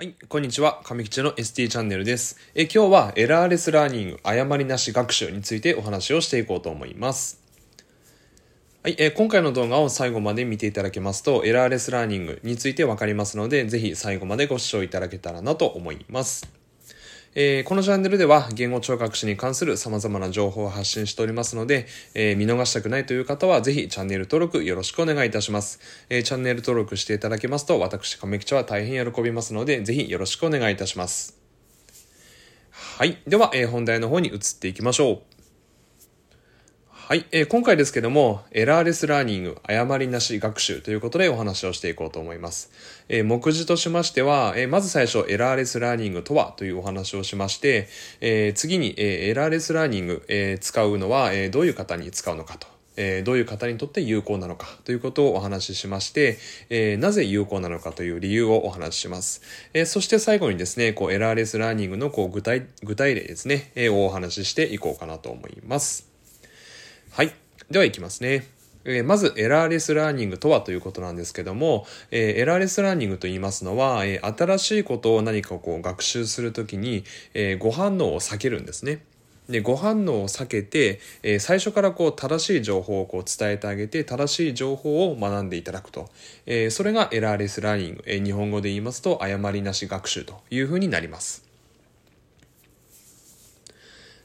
はい、こんにちは。亀吉の ST チャンネルです。え今日はエラーレスラーニング、誤りなし学習についてお話をしていこうと思います。はい、え今回の動画を最後まで見ていただけますと、エラーレスラーニングについてわかりますので、ぜひ最後までご視聴いただけたらなと思います。えー、このチャンネルでは言語聴覚士に関する様々な情報を発信しておりますので、えー、見逃したくないという方はぜひチャンネル登録よろしくお願いいたします。えー、チャンネル登録していただけますと私、亀吉は大変喜びますので、ぜひよろしくお願いいたします。はい。では、え本題の方に移っていきましょう。はい、えー、今回ですけども、エラーレスラーニング、誤りなし学習ということでお話をしていこうと思います。えー、目次としましては、えー、まず最初、エラーレスラーニングとはというお話をしまして、え次に、えエラーレスラーニング、え使うのは、えどういう方に使うのかと。えどういう方にとって有効なのかということをお話ししまして、えなぜ有効なのかという理由をお話しします。えそして最後にですね、こうエラーレスラーニングのこう具体具体例ですね、えをお話ししていこうかなと思います。はい。では行きますね。え、まず、エラーレスラーニングとはということなんですけども、え、エラーレスラーニングと言いますのは、え、新しいことを何かこう学習するときに、え誤反応を避けるんですね。で、誤反応を避けて、え最初からこう正しい情報をこう伝えてあげて、正しい情報を学んでいただくと。えそれがエラーレスラーニング。え日本語で言いますと、誤りなし学習というふうになります。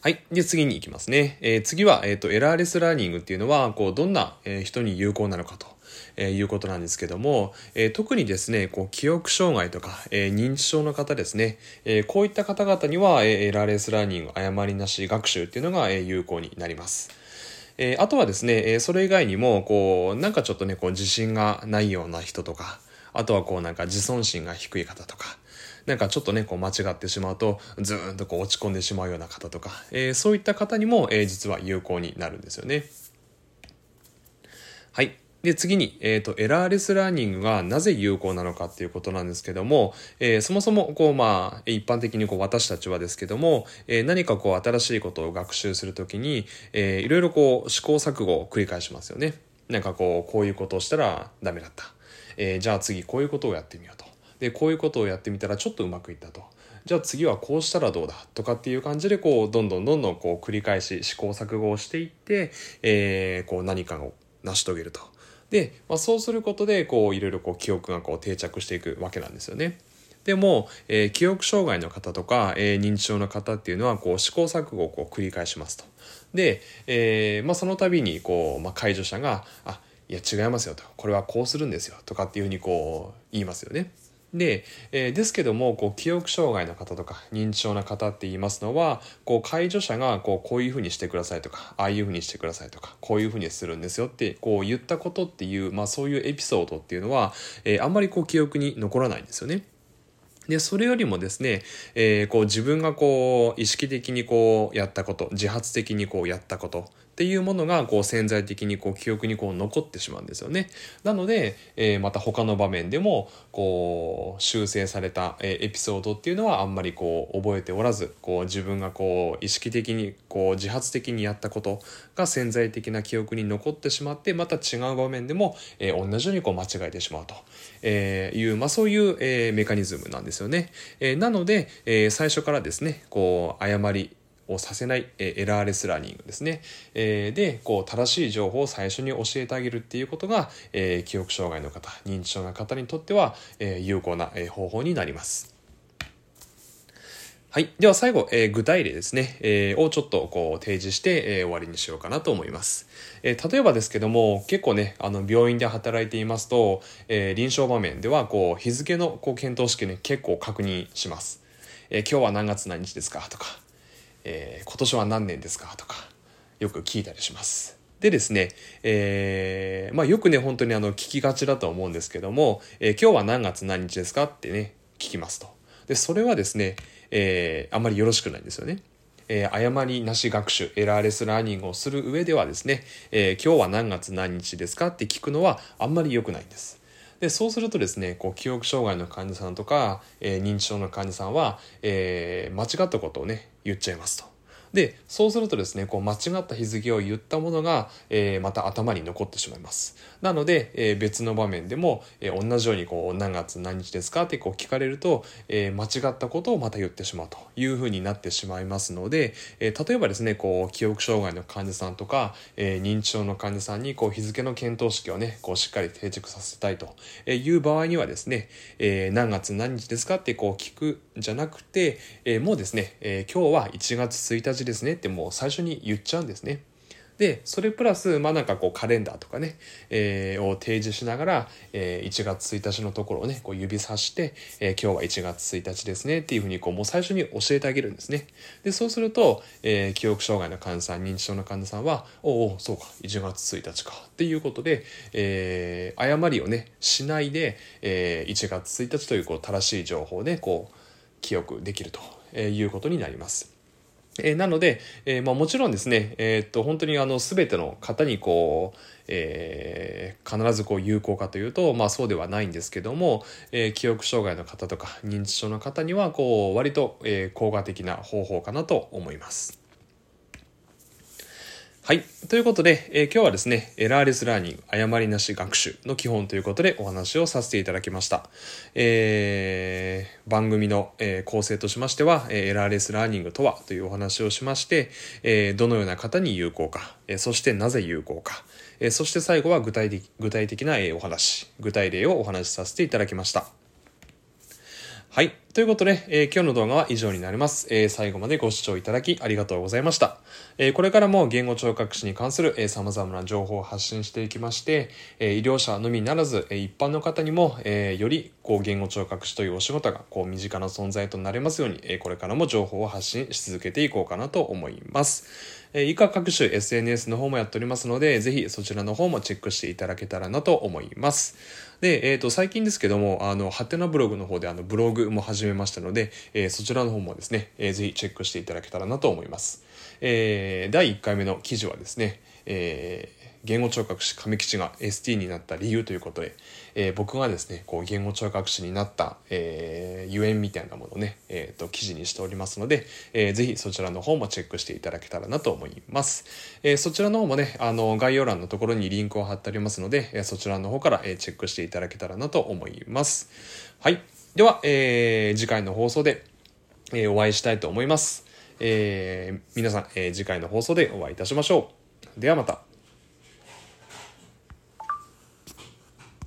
はい。で、次に行きますね。えー、次は、えっ、ー、と、エラーレスラーニングっていうのは、こう、どんな、え人に有効なのかと。えー、いうことなんですけども、えー、特にですね、こう、記憶障害とか、えー、認知症の方ですね、えこういった方々には、えエラーレスラーニング、誤りなし学習っていうのが、え有効になります。えあとはですね、えそれ以外にも、こう、なんかちょっとね、こう、自信がないような人とか、あとはこうなんか自尊心が低い方とか、なんかちょっとね、こう間違ってしまうと、ずーんとこう落ち込んでしまうような方とか、えー、そういった方にも、えー、実は有効になるんですよね。はい。で、次に、えっ、ー、と、エラーレスラーニングがなぜ有効なのかっていうことなんですけども、えー、そもそも、こう、まあ、一般的にこう、私たちはですけども、えー、何かこう、新しいことを学習するときに、えー、いろいろこう、試行錯誤を繰り返しますよね。なんかこう、こういうことをしたらダメだった。えー、じゃあ次こういうことをやってみようと。で、こういうことをやってみたらちょっとうまくいったと。じゃあ次はこうしたらどうだとかっていう感じでこうどんどんどんどんこう繰り返し試行錯誤をしていって、えー、こう何かを成し遂げると。で、まあ、そうすることでこういろいろこう記憶がこう定着していくわけなんですよね。でも、えー、記憶障害の方とか、えー、認知症の方っていうのはこう試行錯誤をこう繰り返しますと。で、えーまあ、その度にこう、まあ、介助者が「あいや違いますよとこれはこうするんですよとかっていうふうにこう言いますよね。で、えー、ですけどもこう記憶障害の方とか認知症の方って言いますのはこう介助者がこうこういうふうにしてくださいとかああいうふうにしてくださいとかこういうふうにするんですよってこう言ったことっていう、まあ、そういうエピソードっていうのは、えー、あんまりこう記憶に残らないんですよね。で、それよりもですね、えー、こう自分がこう意識的にこうやったこと、自発的にこうやったことっていうものがこう潜在的にこう記憶にこう残ってしまうんですよね。なので、えー、また他の場面でもこう修正された、えエピソードっていうのはあんまりこう覚えておらずこう自分がこう意識的にこう自発的にやったことが潜在的な記憶に残ってしまってまた違う場面でも、えー、同じようにこう間違えてしまうと、えいう、まあ、そういう、えメカニズムなんですよね。えなので、え最初からですねこう誤りをさせない、えエラーレスラーニングですね。えで、こう、正しい情報を最初に教えてあげるっていうことが、え記憶障害の方、認知症の方にとっては、え有効な、え方法になります。はい。では最後、えー、具体例ですね、えー、をちょっとこう提示して、えー、終わりにしようかなと思います。え、例えばですけども、結構ね、あの病院で働いていますと、え、臨床場面ではこう日付のこう検討式ね、結構確認します。え、今日は何月何日ですか？とか、えー、今年は何年ですか？とか、よく聞いたりします。でですね、えー、まあよくね、本当にあの聞きがちだと思うんですけども、えー、今日は何月何日ですかってね、聞きますと。で、それはですね、えー、あんまりよろしくないんですよね。えー、誤りなし学習、エラーレスラーニングをする上ではですね、えー、今日は何月何日ですかって聞くのはあんまり良くないんです。でそうするとですねこう記憶障害の患者さんとか、えー、認知症の患者さんは、えー、間違ったことをね言っちゃいますと。で、そうするとですね、こう間違った日付を言ったものが、えー、また頭に残ってしまいます。なので、えー、別の場面でも、えー、同じようにこう何月何日ですかってこう聞かれると、え間違ったことをまた言ってしまうというふうになってしまいますので、え例えばですね、こう記憶障害の患者さんとか、え認知症の患者さんにこう日付の検討式をね、こうしっかり定着させたいという場合にはですね、え何月何日ですかってこう聞くじゃなくて、えもうですね、え今日は1月1日ですねってもう最初に言っちゃうんですね。で、それプラス、まあなんかこうカレンダーとかね、えー、を提示しながら、えー、1月1日のところをね、こう指さして、えー、今日は1月1日ですねっていうふうにこうもう最初に教えてあげるんですね。で、そうすると、えー、記憶障害の患者さん、認知症の患者さんは、おお、そうか、1月1日かっていうことで、えー、誤りをね、しないで、えー、1月1日というこう正しい情報で、こう、記憶できるということになります。えー、なので、えー、まあ、もちろんですね、えー、っと本当にあの全ての方にこう、えー、必ずこう有効かというと、まあ、そうではないんですけども、え記憶障害の方とか認知症の方にはこう割と、え効果的な方法かなと思います。はい。ということで、えー、今日はですね、エラーレスラーニング、誤りなし学習の基本ということでお話をさせていただきました。えー、番組の、えー、構成としましては、えエラーレスラーニングとはというお話をしまして、えどのような方に有効か、えそしてなぜ有効か、えそして最後は具体的具体的な、えお話、具体例をお話しさせていただきました。はい。ということで、えー、今日の動画は以上になります、えー、最後までご視聴いただきありがとうございました。えー、これからも言語聴覚士に関する、え様々な情報を発信していきまして、え医療者のみならず、え一般の方にも、えよりこう言語聴覚士というお仕事がこう身近な存在となれますように、えこれからも情報を発信し続けていこうかなと思います。え以下各種 SNS の方もやっておりますので、ぜひそちらの方もチェックしていただけたらなと思います。で、えっ、ー、と、最近ですけども、あの、ハテナブログの方であの、ブログも始めましたので、えー、そちらの方もですね、えー、ぜひチェックしていただけたらなと思います。えー、第1回目の記事はですね、えー、言語聴覚士亀吉が ST になった理由ということで、えー、僕がですねこう言語聴覚士になった、えー、ゆえんみたいなものをね、えーと、記事にしておりますので、えー、ぜひそちらの方もチェックしていただけたらなと思います、えー、そちらの方もねあの概要欄のところにリンクを貼ってありますので、え、そちらの方から、え、チェックしていただけたらなと思いますはいでは、えー、次回の放送で、え、お会いしたいと思いますえー、皆さん、え、次回の放送でお会いいたしましょう。ではまた。